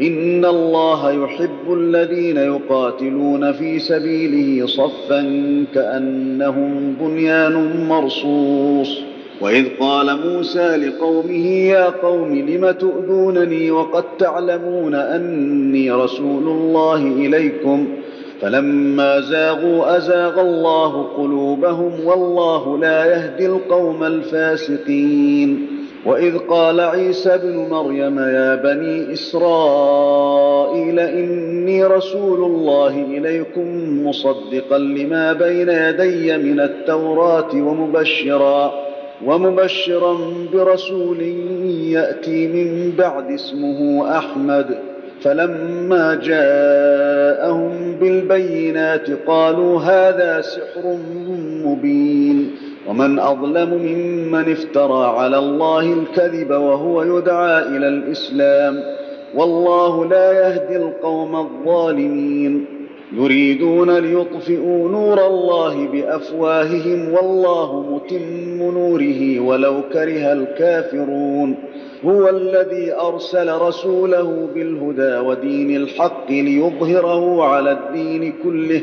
ان الله يحب الذين يقاتلون في سبيله صفا كانهم بنيان مرصوص. واذ قال موسى لقومه يا قوم لم تؤذونني وقد تعلمون اني رسول الله اليكم. فلما زاغوا ازاغ الله قلوبهم والله لا يهدي القوم الفاسقين. وإذ قال عيسى ابن مريم يا بني إسرائيل إني رسول الله إليكم مصدقا لما بين يدي من التوراة ومبشرا ومبشرا برسول يأتي من بعد اسمه أحمد. فلما جاءهم بالبينات قالوا هذا سحر مبين. ومن أظلم ممن افترى على الله الكذب وهو يدعى إلى الإسلام والله لا يهدي القوم الظالمين. يريدون ليطفئوا نور الله بأفواههم والله متم نوره ولو كره الكافرون. هو الذي أرسل رسوله بالهدى ودين الحق ليظهره على الدين كله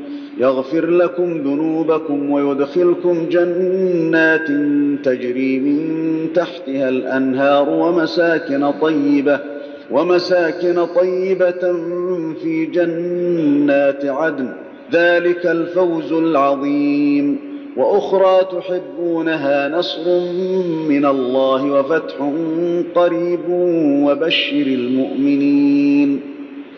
يغفر لكم ذنوبكم ويدخلكم جنات تجري من تحتها الأنهار ومساكن طيبة ومساكن طيبة في جنات عدن. ذلك الفوز العظيم. وأخرى تحبونها نصر من الله وفتح قريب وبشر المؤمنين.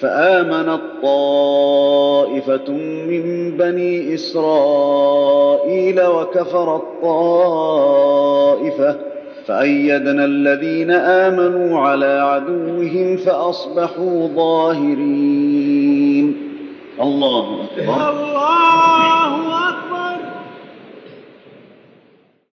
فامنت طائفه من بني إسرائيل وكفرت طائفه فأيدنا الذين آمنوا على عدوهم فأصبحوا ظاهرين. الله أكبر. الله